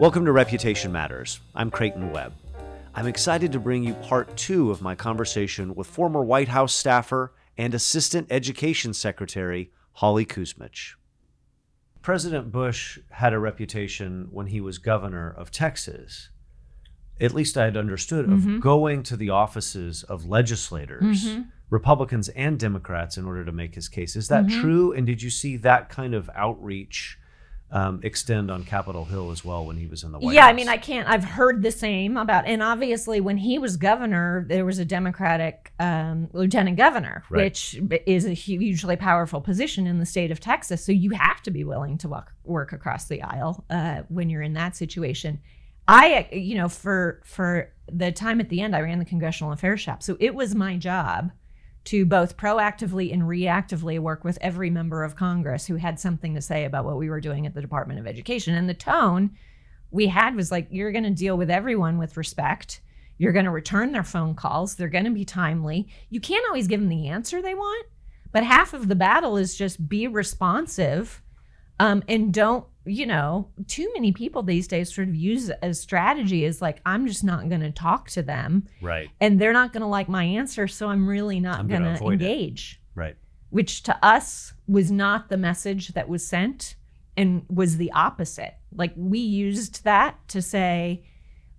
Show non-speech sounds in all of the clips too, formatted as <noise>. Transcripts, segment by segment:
Welcome to Reputation Matters. I'm Creighton Webb. I'm excited to bring you part two of my conversation with former White House staffer and Assistant Education Secretary Holly Kuzmich. President Bush had a reputation when he was governor of Texas, at least I had understood, of Mhm. going to the offices of legislators, Mhm. Republicans and Democrats, in order to make his case. Is that Mhm. true? And did you see that kind of outreach um, extend on Capitol Hill as well when he was in the White yeah, House? I mean, I can't. I've heard the same about, and obviously, when he was governor, there was a Democratic um, lieutenant governor, Right. which is a hugely powerful position in the state of Texas. So you have to be willing to walk, work across the aisle uh, when you're in that situation. I, you know, for for the time at the end, I ran the congressional affairs shop, so it was my job to both proactively and reactively work with every member of Congress who had something to say about what we were doing at the Department of Education. And the tone we had was like, you're going to deal with everyone with respect. You're going to return their phone calls. They're going to be timely. You can't always give them the answer they want, but half of the battle is just be responsive um, and don't, you know, too many people these days sort of use a strategy as like, I'm just not going to talk to them Right, and they're not going to like my answer. So I'm really not going to avoid it. engage right. which to us was not the message that was sent and was the opposite. Like we used that to say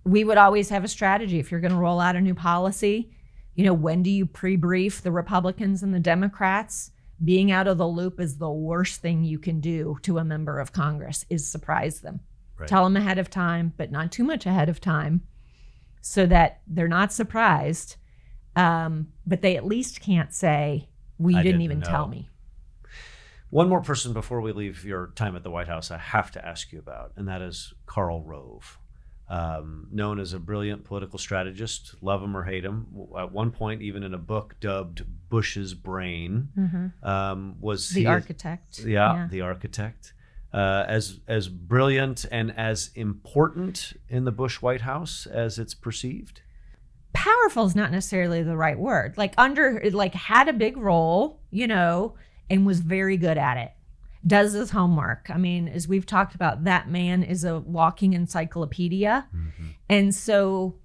we would always have a strategy if you're going to roll out a new policy. You know, when do you pre brief the Republicans and the Democrats? Being out of the loop is the worst thing you can do to a member of Congress is surprise them. Right. Tell them ahead of time, but not too much ahead of time so that they're not surprised. Um, but they at least can't say, well, I didn't, didn't even tell me. One more person before we leave your time at the White House, I have to ask you about, and that is Karl Rove. Um, known as a brilliant political strategist, love him or hate him. At one point, even in a book dubbed Bush's Brain, um, was The he- architect. Yeah, the architect. Uh, as as brilliant and as important in the Bush White House as it's perceived. Powerful is not necessarily the right word. Like under like had a big role, you know, and was very good at it. Does his homework. I mean, as we've talked about, that man is a walking encyclopedia. And so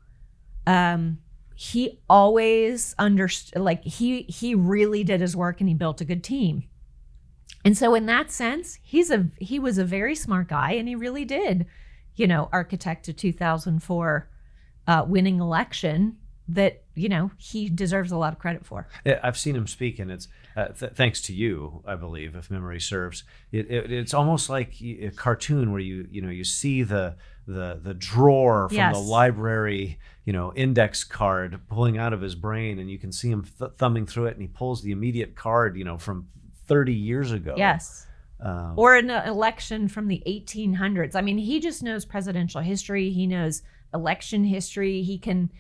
um he always understood like he he really did his work and he built a good team. And so in that sense, he's a he was a very smart guy and he really did, you know, architect a 2004 uh, winning election that, you know, he deserves a lot of credit for. Yeah, I've seen him speak, and it's uh, th- thanks to you, I believe, if memory serves. It, it, it's almost like a cartoon where you you know you see the the the drawer from the library, you know, index card pulling out of his brain, and you can see him th- thumbing through it, and he pulls the immediate card, you know, from 30 years ago. Yes. Um, or an election from the 1800s. I mean, he just knows presidential history. He knows election history. He can.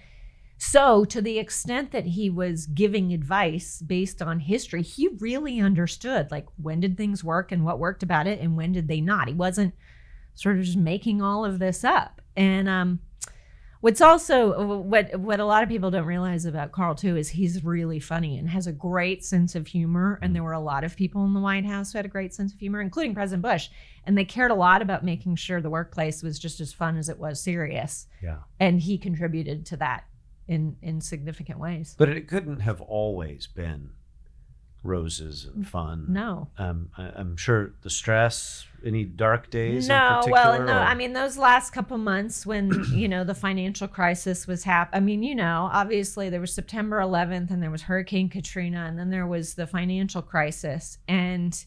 So, to the extent that he was giving advice based on history, he really understood like when did things work and what worked about it and when did they not. He wasn't sort of just making all of this up. And um, what's also what what a lot of people don't realize about Karl too is he's really funny and has a great sense of humor. And there were a lot of people in the White House who had a great sense of humor, including President Bush. And they cared a lot about making sure the workplace was just as fun as it was serious. yeah, And he contributed to that in in significant ways. but it couldn't have always been roses and fun. No. Um, I, I'm sure the stress, any dark days in No, well, no. or- I mean, those last couple months when <clears throat> you know the financial crisis was happening. I mean, you know, obviously there was September 11th, and there was Hurricane Katrina, and then there was the financial crisis, and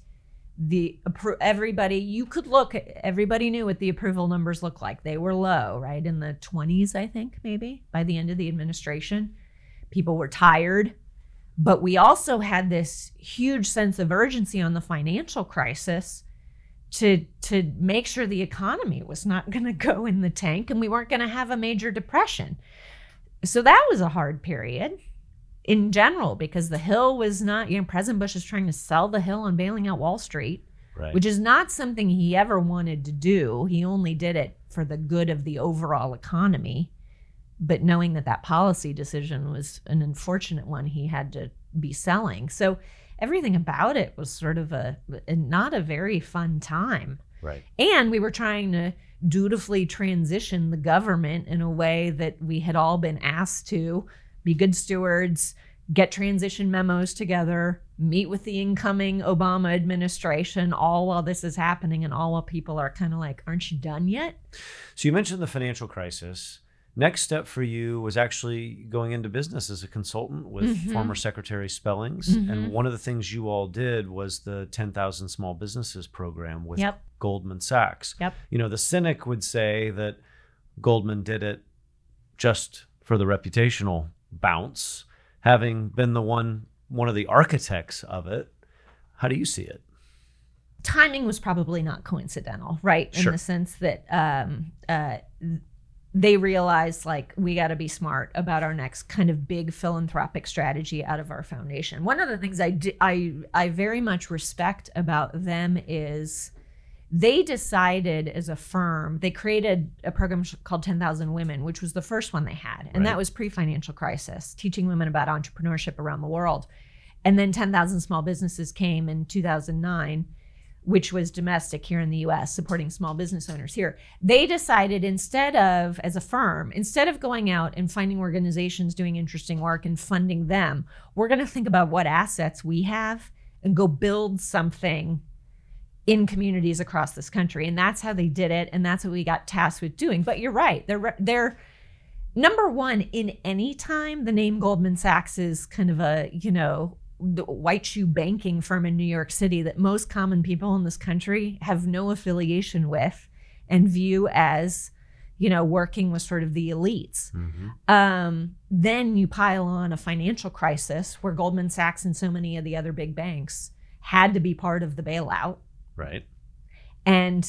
the everybody you could look. Everybody knew what the approval numbers looked like. They were low, right in the 20s, I think, maybe by the end of the administration. People were tired. But we also had this huge sense of urgency on the financial crisis to to make sure the economy was not <laughs> going to go in the tank and we weren't going to have a major depression. So that was a hard period in general because the hill was not, you know, President Bush is trying to sell the hill and bailing out Wall Street, right. which is not something he ever wanted to do. He only did it for the good of the overall economy. But knowing that that policy decision was an unfortunate one, he had to be selling. So everything about it was sort of a, a not a very fun time. Right. And we were trying to dutifully transition the government in a way that we had all been asked to be good stewards, get transition memos together, meet with the incoming Obama administration, all while this is happening, and all while people are kind of like, aren't you done yet? So you mentioned the financial crisis. Next step for you was actually going into business as a consultant with Mhm. former Secretary Spellings. Mhm. And one of the things you all did was the 10,000 Small Businesses program with Yep. Goldman Sachs. Yep. You know, the cynic would say that Goldman did it just for the reputational bounce, having been the one one of the architects of it. How do you see it? timing was probably not coincidental, right? In Sure. the sense that um, uh, they realized like we got to be smart about our next kind of big philanthropic strategy out of our foundation. One of the things I I I very much respect about them is they decided as a firm they created a program called 10,000 Women, which was the first one they had, and Right. that was pre-financial crisis, teaching women about entrepreneurship around the world. And then 10,000 small businesses came in 2009 which was domestic here in the US, supporting small business owners here. They decided instead of, as a firm, instead of going out and finding organizations doing interesting work and funding them, we're going to think about what assets we have and go build something in communities across this country. And that's how they did it. And that's what we got tasked with doing. But you're right. They're, they're, number one in any time the name goldman sachs is kind of a you know the white shoe banking firm in new york city that most common people in this country have no affiliation with and view as you know working with sort of the elites um, then you pile on a financial crisis where goldman sachs and so many of the other big banks had to be part of the bailout Right. and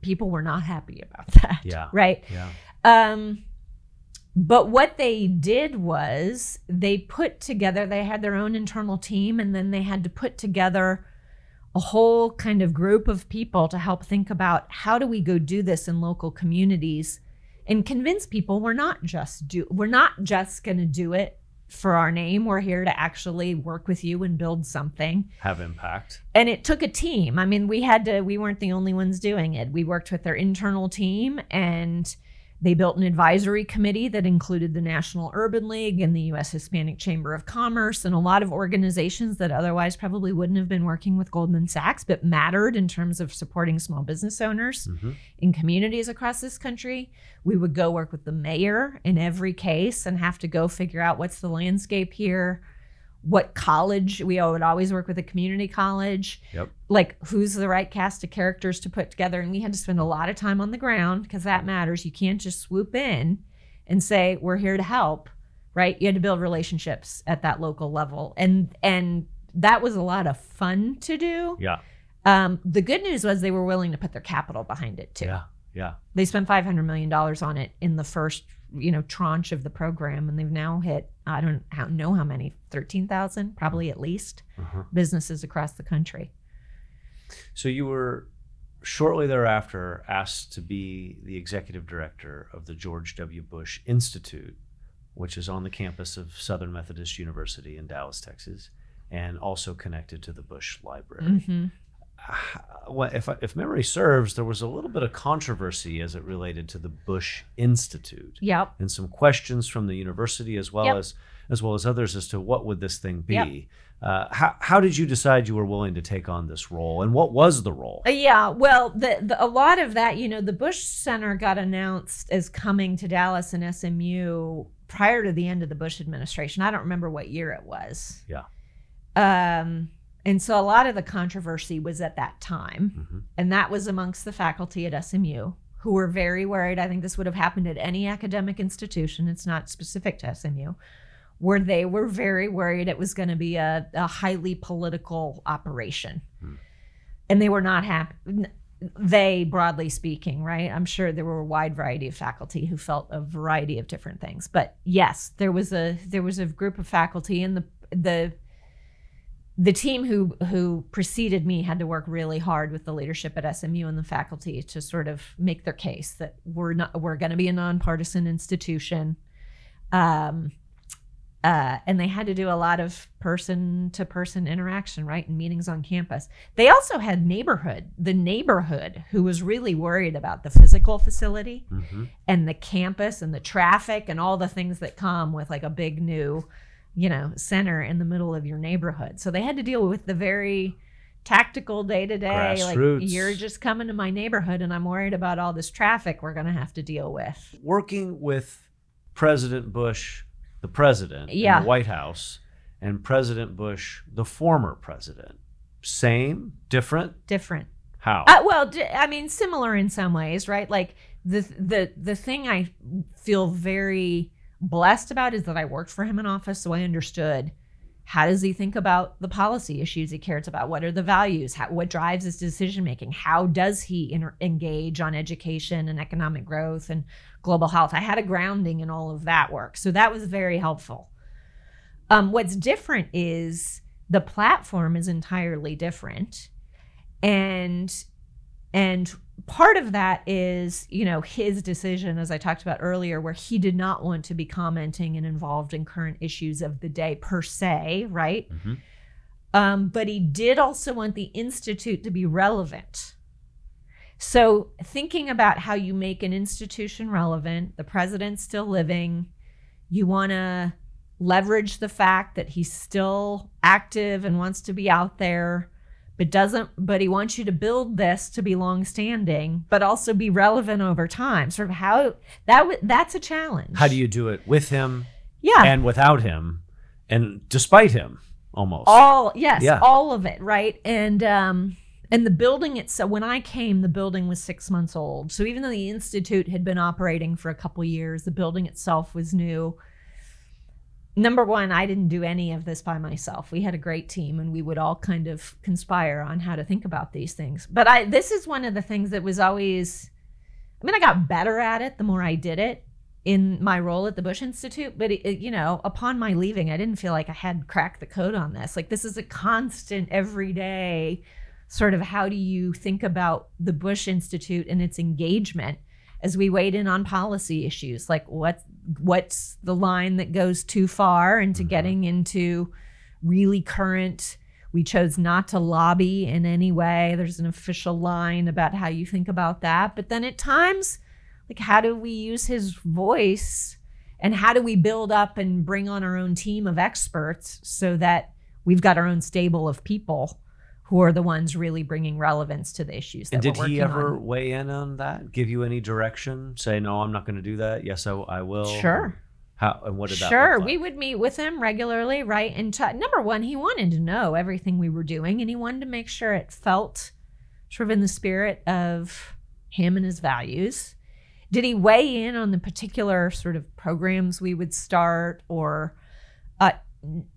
people were not happy about <laughs> that Yeah. right Yeah. um, but what they did was they put together, they had their own internal team, and then they had to put together a whole kind of group of people to help think about how do we go do this in local communities and convince people we're not just do we're not just going to do it for our name we're here to actually work with you and build something Have impact. and it took a team. I mean, we had to, we weren't the only ones doing it. We worked with their internal team and they built an advisory committee that included the National Urban League and the U.S. Hispanic Chamber of Commerce and a lot of organizations that otherwise probably wouldn't have been working with Goldman Sachs, but mattered in terms of supporting small business owners Mhm. in communities across this country. We would go work with the mayor in every case and have to go figure out what's the landscape here, what college. We would always work with a community college, Yep. like who's the right cast of characters to put together. And we had to spend a lot of time on the ground because that matters. You can't just swoop in and say, we're here to help, right? You had to build relationships at that local level. And, and, that was a lot of fun to do. Yeah. Um, the good news was they were willing to put their capital behind it too. Yeah. Yeah. They spent five hundred million dollars on it in the first, you know, tranche of the program, and they've now hit I don't know how many thirteen thousand, probably at least, Uh-huh. businesses across the country. So you were shortly thereafter asked to be the executive director of the George W. Bush Institute, which is on the campus of Southern Methodist University in Dallas, Texas, and also connected to the Bush Library. hmm H- <sighs> well, If, if memory serves, there was a little bit of controversy as it related to the Bush Institute Yep. and some questions from the university as well Yep. as as well as others as to what would this thing be. Yep. Uh, how, how did you decide you were willing to take on this role, and what was the role? Uh, Yeah, well, the, the a lot of that, you know, the Bush Center got announced as coming to Dallas and SMU prior to the end of the Bush administration. I don't remember what year it was. Yeah. Um, and so a lot of the controversy was at that time, Mhm. and that was amongst the faculty at SMU who were very worried. I think this would have happened at any academic institution. It's not specific to SMU. Where they were very worried it was going to be a, a highly political operation and they were not happy they broadly speaking right i'm sure there were a wide variety of faculty who felt a variety of different things but yes there was a there was a group of faculty and the the the team who who preceded me had to work really hard with the leadership at SMU and the faculty to sort of make their case that we're not we're going to be a nonpartisan institution um uh, and they had to do a lot of person to person interaction, right? And meetings on campus. They also had neighborhood, the neighborhood who was really worried about the physical facility Mm-hmm. and the campus and the traffic and all the things that come with like a big new, you know, center in the middle of your neighborhood. So they had to deal with the very tactical day to day. Like you're just coming to my neighborhood and I'm worried about all this traffic we're going to have to deal with. Working with President Bush, the president, in Yeah. the White House, and President Bush, the former president. Same, different. Different. How? Uh, well, d- I mean, similar in some ways, right? Like the the the thing I feel very blessed about is that I worked for him in office, so I understood how does he think about the policy issues he cares about? What are the values? How, what drives his decision making? How does he engage on education and economic growth and global health? I had a grounding in all of that work, so that was very helpful. Um, what's different is the platform is entirely different and and part of that is you know his decision as i talked about earlier where he did not want to be commenting and involved in current issues of the day per se right Mhm. um, but he did also want the institute to be relevant so thinking about how you make an institution relevant the president's still living you want to leverage the fact that he's still active and wants to be out there but doesn't but he wants you to build this to be long standing but also be relevant over time. Sort of how that that's a challenge. How do you do it with him yeah. and without him and despite him almost? all yes Yeah. all of it right? And um and the building itself when i came the building was six months old. So even though the institute had been operating for a couple years the building itself was new number one i didn't do any of this by myself. We had a great team and we would all kind of conspire on how to think about these things. But i this is one of the things that was always i mean i got better at it the more i did it in my role at the bush institute but it, it- you know upon my leaving i didn't feel like i had cracked the code on this. Like this is a constant everyday sort of how do you think about the bush institute and its engagement as we weighed in on policy issues. Like what what's the line that goes too far into Mhm. getting into really current. We chose not to lobby in any way. There's an official line about how you think about that. But then at times like how do we use his voice and how do we build up and bring on our own team of experts so that we've got our own stable of people who are the ones really bringing relevance to the issues that and did he ever on. weigh in on that? Give you any direction? Say no, I'm not going to do that. Yes, I, I will. Sure. How and what did that? Sure, look we would meet with him regularly, right? And t- number one, he wanted to know everything we were doing, and he wanted to make sure it felt sort of in the spirit of him and his values. Did he weigh in on the particular sort of programs we would start, or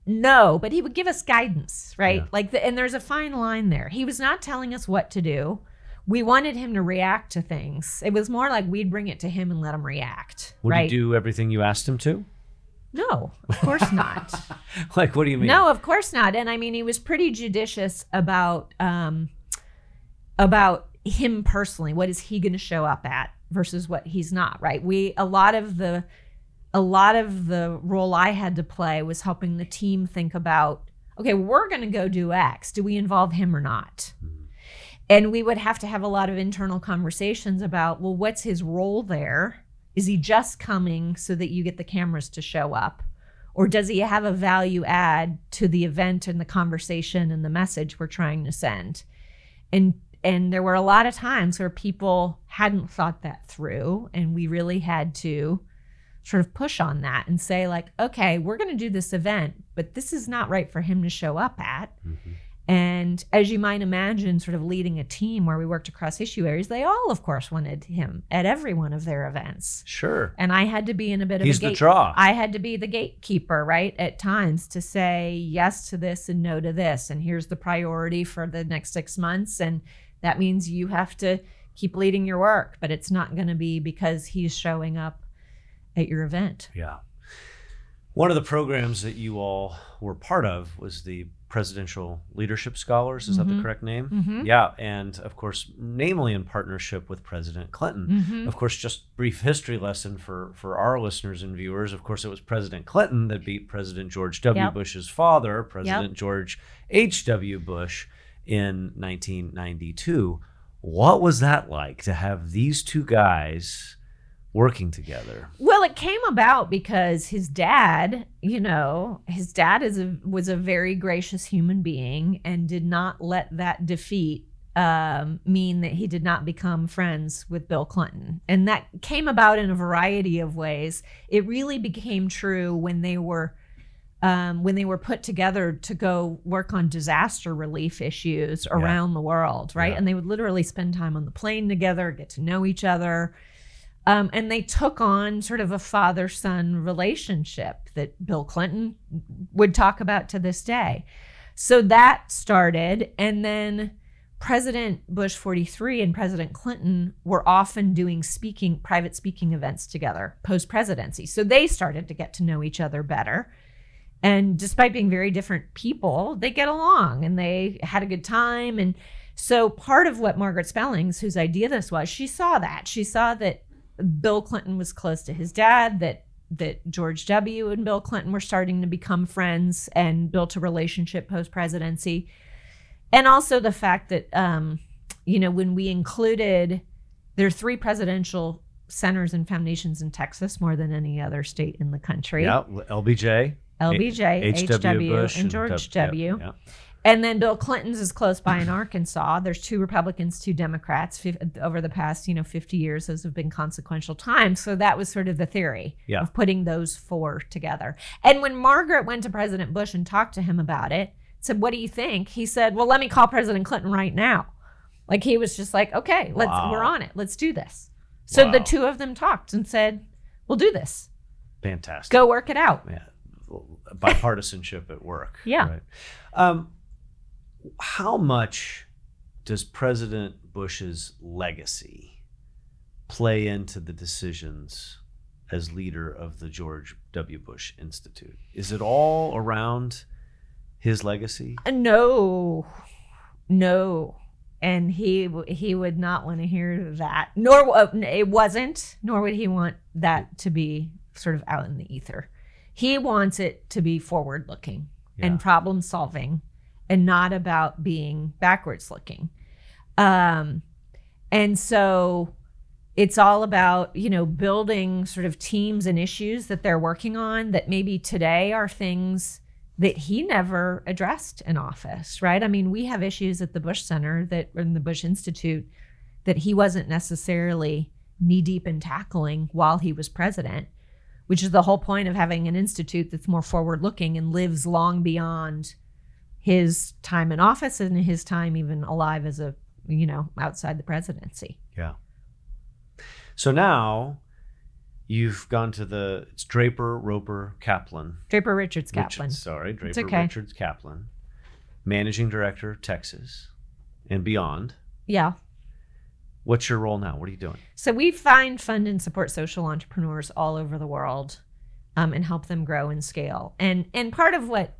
no? But he would give us guidance, right? Yeah. Like, the, and there's a fine line there. He was not telling us what to do. We wanted him to react to things. It was more like we'd bring it to him and let him react, Would right? he do everything you asked him to? no, of course not. <laughs> like, what do you mean? No, of course not. And I mean, he was pretty judicious about um, about him personally. What is he going to show up at versus what he's not? Right. We a lot of the a lot of the role I had to play was helping the team think about. Okay, we're going to go do X. Do we involve him or not? Mhm. And we would have to have a lot of internal conversations about, well, what's his role there? Is he just coming so that you get the cameras to show up? Or does he have a value add to the event and the conversation and the message we're trying to send? And and there were a lot of times where people hadn't thought that through and we really had to sort of push on that and say like, okay, we're going to do this event, but this is not right for him to show up at. Mhm. And as you might imagine, sort of leading a team where we worked across issue areas, they all, of course, wanted him at every one of their events. Sure. And I had to be in a bit of He's a the draw. I had to be the gatekeeper, right? At times to say yes to this and no to this. And here's the priority for the next six months. And that means you have to keep leading your work, but it's not going to be because he's showing up at your event. Yeah. One of the programs that you all were part of was the Presidential Leadership Scholars. Is that the correct name? Mhm. Yeah, and of course, namely in partnership with President Clinton. Mhm. Of course, just brief history lesson for for our listeners and viewers. Of course, it was President Clinton that beat President George W. Yep. Bush's father, President George H. W. Bush, in 1992. What was that like to have these two guys working together? Well, it came about because his dad, you know, his dad is a was a very gracious human being and did not let that defeat um, mean that he did not become friends with Bill Clinton. And that came about in a variety of ways. It really became true when they were um, when they were put together to go work on disaster relief issues around the world, right? Yeah. And they would literally spend time on the plane together, get to know each other. Um, and they took on sort of a father son relationship that Bill Clinton would talk about to this day. So that started. And then President Bush 43 and President Clinton were often doing speaking, private speaking events together post presidency. So they started to get to know each other better. And despite being very different people, they get along and they had a good time. And so part of what Margaret Spellings, whose idea this was, she saw that. She saw that Bill Clinton was close to his dad, that that George W. and Bill Clinton were starting to become friends and built a relationship post presidency. And also the fact that um, you know, when we included there are three presidential centers and foundations in Texas, more than any other state in the country. Yeah, LBJ, LBJ, H.W. Bush, and George W- W. yeah, yeah. And then Bill Clinton's is close by in Arkansas. There's two Republicans, two Democrats. Fif- over the past, you know, 50 years, those have been consequential times. So that was sort of the theory Yeah. of putting those four together. And when Margaret went to President Bush and talked to him about it, said, "What do you think?" He said, "Well, let me call President Clinton right now." Like he was just like, "Okay, let's Wow. we're on it. Let's do this." So the two of them talked and said, "We'll do this. Fantastic. Go work it out." Yeah, bipartisanship at work. Yeah. Right. Um, how much does President Bush's legacy play into the decisions as leader of the George W. Bush Institute? Is it all around his legacy? No, no, and he he would not want to hear that. Nor uh, it wasn't. Nor would he want that to be sort of out in the ether. He wants it to be forward looking Yeah. and problem solving, and not about being backwards looking. Um, and so it's all about you know building sort of teams and issues that they're working on that maybe today are things that he never addressed in office, right? I mean, we have issues at the Bush Center that in the Bush Institute that he wasn't necessarily knee deep in tackling while he was president, which is the whole point of having an institute that's more forward looking and lives long beyond his time in office and his time even alive as a, you know, outside the presidency. Yeah. So now you've gone to the it's Draper, Roper, Kaplan. Draper Richards Kaplan. Richards, sorry, Draper okay. Richards Kaplan, managing director, Texas, and beyond. Yeah. What's your role now? What are you doing? So we find, fund, and support social entrepreneurs all over the world, um, and help them grow and scale. And and part of what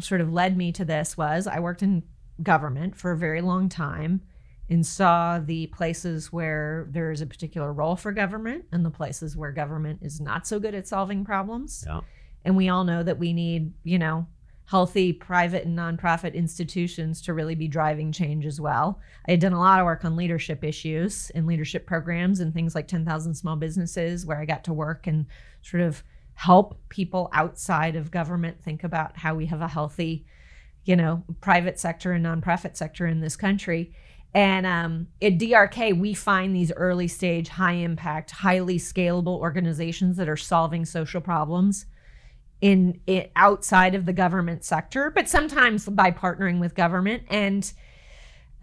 sort of led me to this was I worked in government for a very long time, and saw the places where there is a particular role for government, and the places where government is not so good at solving problems. Yeah. And we all know that we need, you know, healthy private and nonprofit institutions to really be driving change as well. I had done a lot of work on leadership issues and leadership programs and things like 10,000 small businesses where I got to work and sort of help people outside of government think about how we have a healthy, you know, private sector and nonprofit sector in this country. And um, at DRK, we find these early stage, high impact, highly scalable organizations that are solving social problems in it outside of the government sector, but sometimes by partnering with government and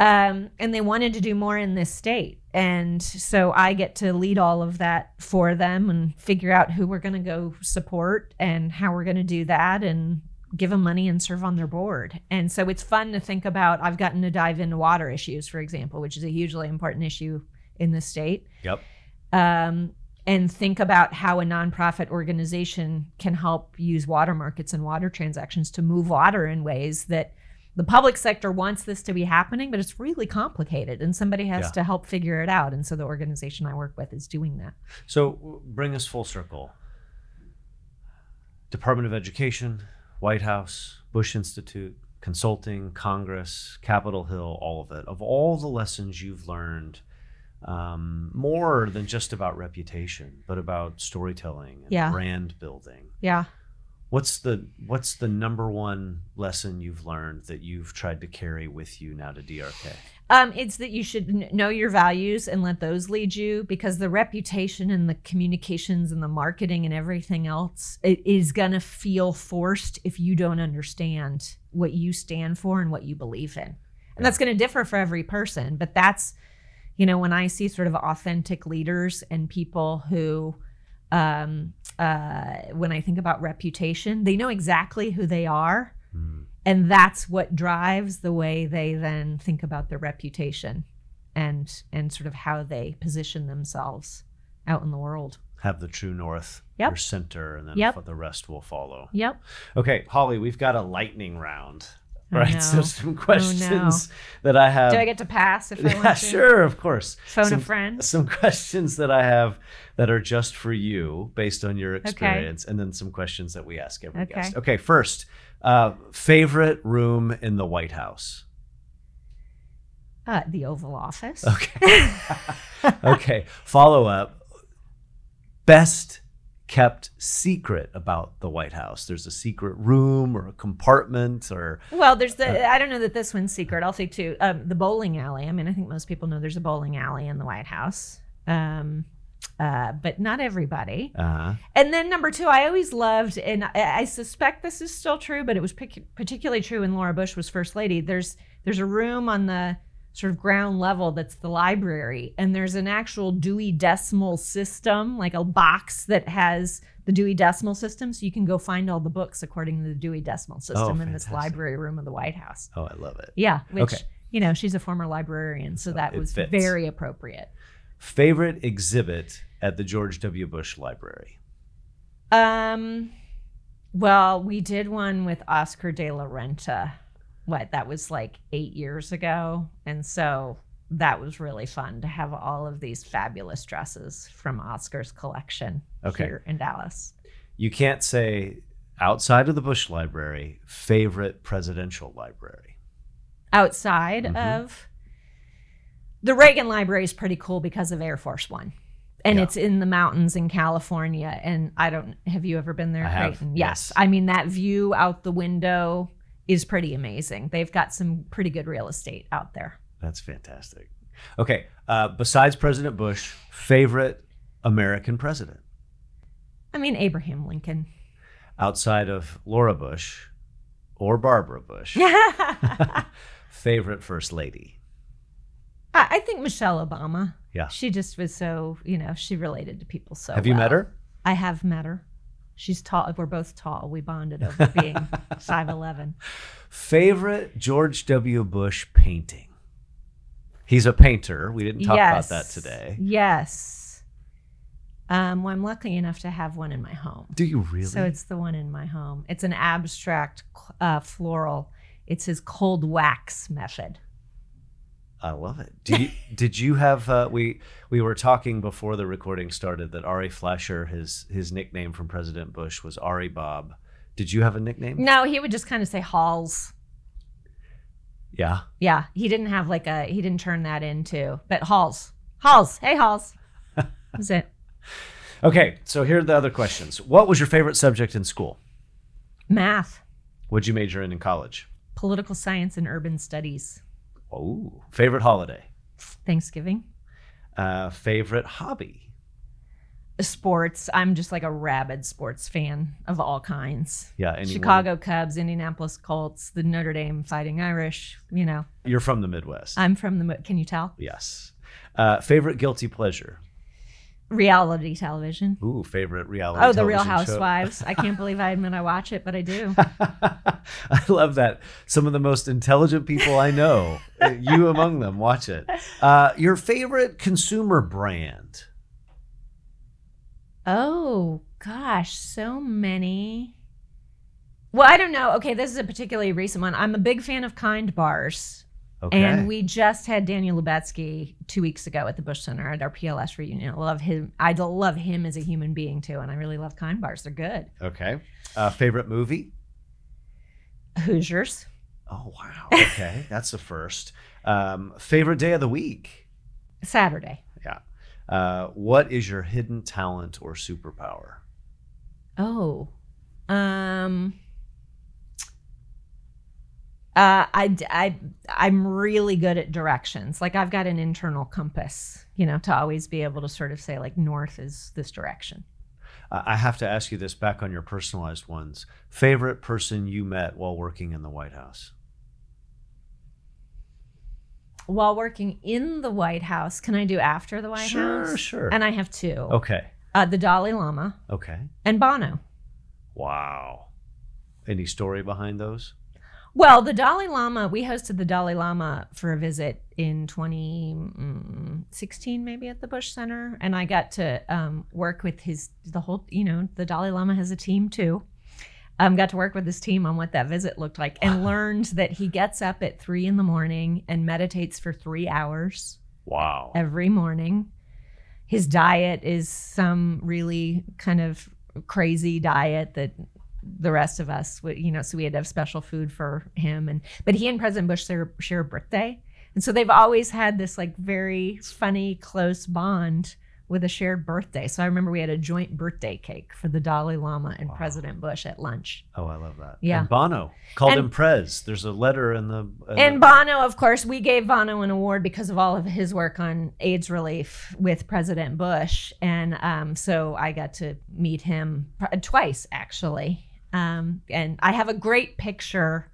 um, and they wanted to do more in this state. And so I get to lead all of that for them and figure out who we're going to go support and how we're going to do that and give them money and serve on their board. And so it's fun to think about. I've gotten to dive into water issues, for example, which is a hugely important issue in the state Yep. um, and think about how a nonprofit organization can help use water markets and water transactions to move water in ways that the public sector wants this to be happening, but it's really complicated and somebody has Yeah. to help figure it out. And so the organization I work with is doing that. So bring us full circle. Department of Education, White House, Bush Institute, consulting, Congress, Capitol Hill, all of it. Of all the lessons you've learned, um, more than just about reputation, but about storytelling and Yeah. brand building. Yeah. What's the what's the number one lesson you've learned that you've tried to carry with you now to DRK? Um, it's that you should kn- know your values and let those lead you because the reputation and the communications and the marketing and everything else is gonna feel forced if you don't understand what you stand for and what you believe in. And that's gonna differ for every person. But that's, you know, when I see sort of authentic leaders and people who um, uh, when I think about reputation, they know exactly who they are and that's what drives the way they then think about their reputation and and sort of how they position themselves out in the world Have the true north, Yep. your center, and then Yep. the rest will follow. yep Okay, Holly, we've got a lightning round. <laughs> Oh, Right, no. so some questions no. that I have. do i get to pass if i yeah, want to sure, of course. phone some, a friend Some questions that I have that are just for you, based on your experience, and then some questions that we ask every Okay. guest. Okay, first, uh, favorite room in the White House. uh, the oval office Okay. <laughs> okay. Follow up. Best kept secret about the White House. There's a secret room or a compartment or well there's the i don't know that this one's secret. I'll say two. Um, the bowling alley. I mean i think most people know there's a bowling alley in the white house. Um, uh, but not everybody. Uh, And then number two, I always loved, and I, I suspect this is still true, but it was pic- particularly true when Laura Bush was first lady. There's there's a room on the sort of ground level that's the library, and there's an actual Dewey Decimal System, like a box that has the Dewey Decimal System, so you can go find all the books according to the Dewey Decimal System in this library room of the White House. oh, I love it. Yeah, which Okay. you know she's a former librarian, so that it was fits. very appropriate. Favorite exhibit at the George W. Bush Library. Um, well, we did one with Oscar de la Renta. What that was like eight years ago, and so that was really fun to have all of these fabulous dresses from Oscar's collection Okay. here in Dallas. You can't say outside of the Bush Library, favorite presidential library. Outside Mhm. of the Reagan Library is pretty cool because of Air Force One. And Yeah. it's in the mountains in California. And I don't have you ever been there, Creighton? yes. I mean, that view out the window is pretty amazing. They've got some pretty good real estate out there. That's fantastic. Okay, uh, besides President Bush, favorite American president I mean, Abraham Lincoln. outside of Laura Bush or Barbara Bush, <laughs> <laughs> favorite first lady. I think Michelle Obama. Yeah. She just was so, you know, she related to people so Have you met her? I have met her. She's tall. We're both tall. We bonded over <laughs> being 5'11. Favorite George W. Bush painting. He's a painter. We didn't talk about that today. Yes. Um, well, I'm lucky enough to have one in my home. Do you really? So it's the one in my home. It's an abstract uh, floral. It's his cold wax method. I love it. Do you, <laughs> did you have? Uh, we we were talking before the recording started that Ari Fleischer, his his nickname from President Bush was Ari Bob. Did you have a nickname? No, he would just kind of say Halls. Yeah. Yeah, he didn't have like a he didn't turn that into, but Halls, Halls, hey Halls, <laughs> that's it. Okay. So here are the other questions. What was your favorite subject in school? Math, What'd you major in in college? political science, and urban studies. Oh, favorite holiday. Thanksgiving, Uh, favorite hobby. sports. I'm just like a rabid sports fan of all kinds. Yeah. anyone- Chicago Cubs, Indianapolis Colts, the Notre Dame Fighting Irish. You know, You're from the Midwest. I'm from the. Can you tell? yes. Uh, favorite guilty pleasure. Reality television. Ooh, favorite reality. Oh, the Real. Housewives. I can't believe I admit I watch it, but I do. <laughs> I love that. Some of the most intelligent people I know, uh, you among them, watch it. Uh, your favorite consumer brand? Oh gosh, so many. Well, I don't know. Okay, this is a particularly recent one. I'm a big fan of Kind Bars. Okay. And we just had Daniel Lubetzky two weeks ago at the Bush Center at our PLS reunion. I love him. I love him as a human being too, and I really love Kind Bars. They're good. okay. Uh, favorite movie? Hoosiers. Oh wow. Okay, <laughs> that's the first. Um, favorite day of the week? Saturday. Yeah. Uh, what is your hidden talent or superpower? Oh. Um. Uh, I, I, I'm really good at directions. Like I've got an internal compass, you know, to always be able to sort of say like north is this direction. I have to ask you this back on your personalized ones. Favorite person you met while working in the White House? While working in the White House, can I do after the White Sure, House? sure. And I have two. Okay. Uh, the Dalai Lama Okay. and Bono. Wow. Any story behind those? Well, the Dalai Lama, we hosted the Dalai Lama for a visit in 2016, maybe at the Bush Center. And I got to um, work with his, the whole, you know, the Dalai Lama has a team too. Um, got to work with his team on what that visit looked like and learned that he gets up at three in the morning and meditates for three hours Wow. every morning. His diet is some really kind of crazy diet that the rest of us, you know, so we had to have special food for him. And but he and President Bush share, share a birthday, and so they've always had this like very funny, close bond with a shared birthday. So I remember we had a joint birthday cake for the Dalai Lama and President Bush at lunch. Oh, I love that. Yeah. And Bono called And- him Prez. There's a letter in the. in And the- Bono, of course, we gave Bono an award because of all of his work on AIDS relief with President Bush. And um, so I got to meet him pr- twice, actually. Um, and I have a great picture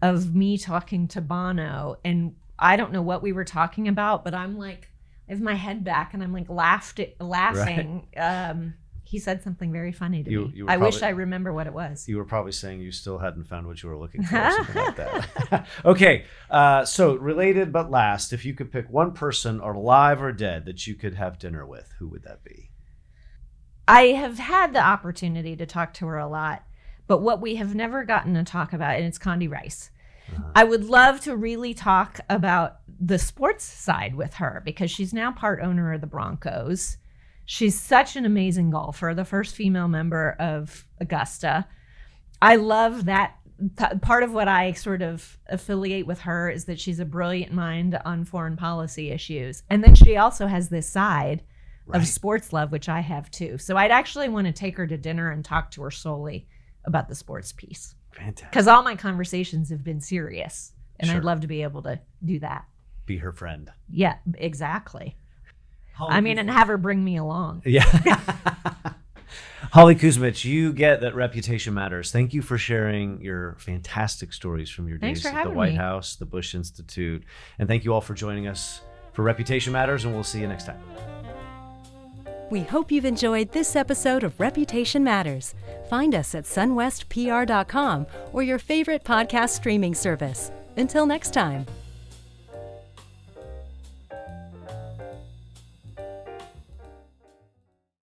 of me talking to Bono. And I don't know what we were talking about, but I'm like, I have my head back and I'm like laughed laughing. Um, he said something very funny to You- me. you I wish I remember what it was. you were probably saying you still hadn't found what you were looking for, <laughs> something like that. <laughs> okay, uh, so related but last, if you could pick one person, or alive or dead, that you could have dinner with, who would that be? I have had the opportunity to talk to her a lot, but what we have never gotten to talk about, and it's Condi Rice. Uh-huh. I would love to really talk about the sports side with her because she's now part owner of the Broncos. She's such an amazing golfer, the first female member of Augusta. I love that. p- Part of what I sort of affiliate with her is that she's a brilliant mind on foreign policy issues. And then she also has this side Right. of sports love, which I have too. So I'd actually want to take her to dinner and talk to her solely about the sports piece Fantastic. because all my conversations have been serious, and Sure. I'd love to be able to do that. Be her friend. Yeah, exactly. I mean, and have her bring me along. Yeah. <laughs> Holly Kuzmich, you get that reputation matters. Thank you for sharing your fantastic stories from your Thanks days at the White me. House, the Bush Institute. And thank you all for joining us for Reputation Matters, and we'll see you next time. We hope you've enjoyed this episode of Reputation Matters. Find us at sunwestpr.com or your favorite podcast streaming service. Until next time.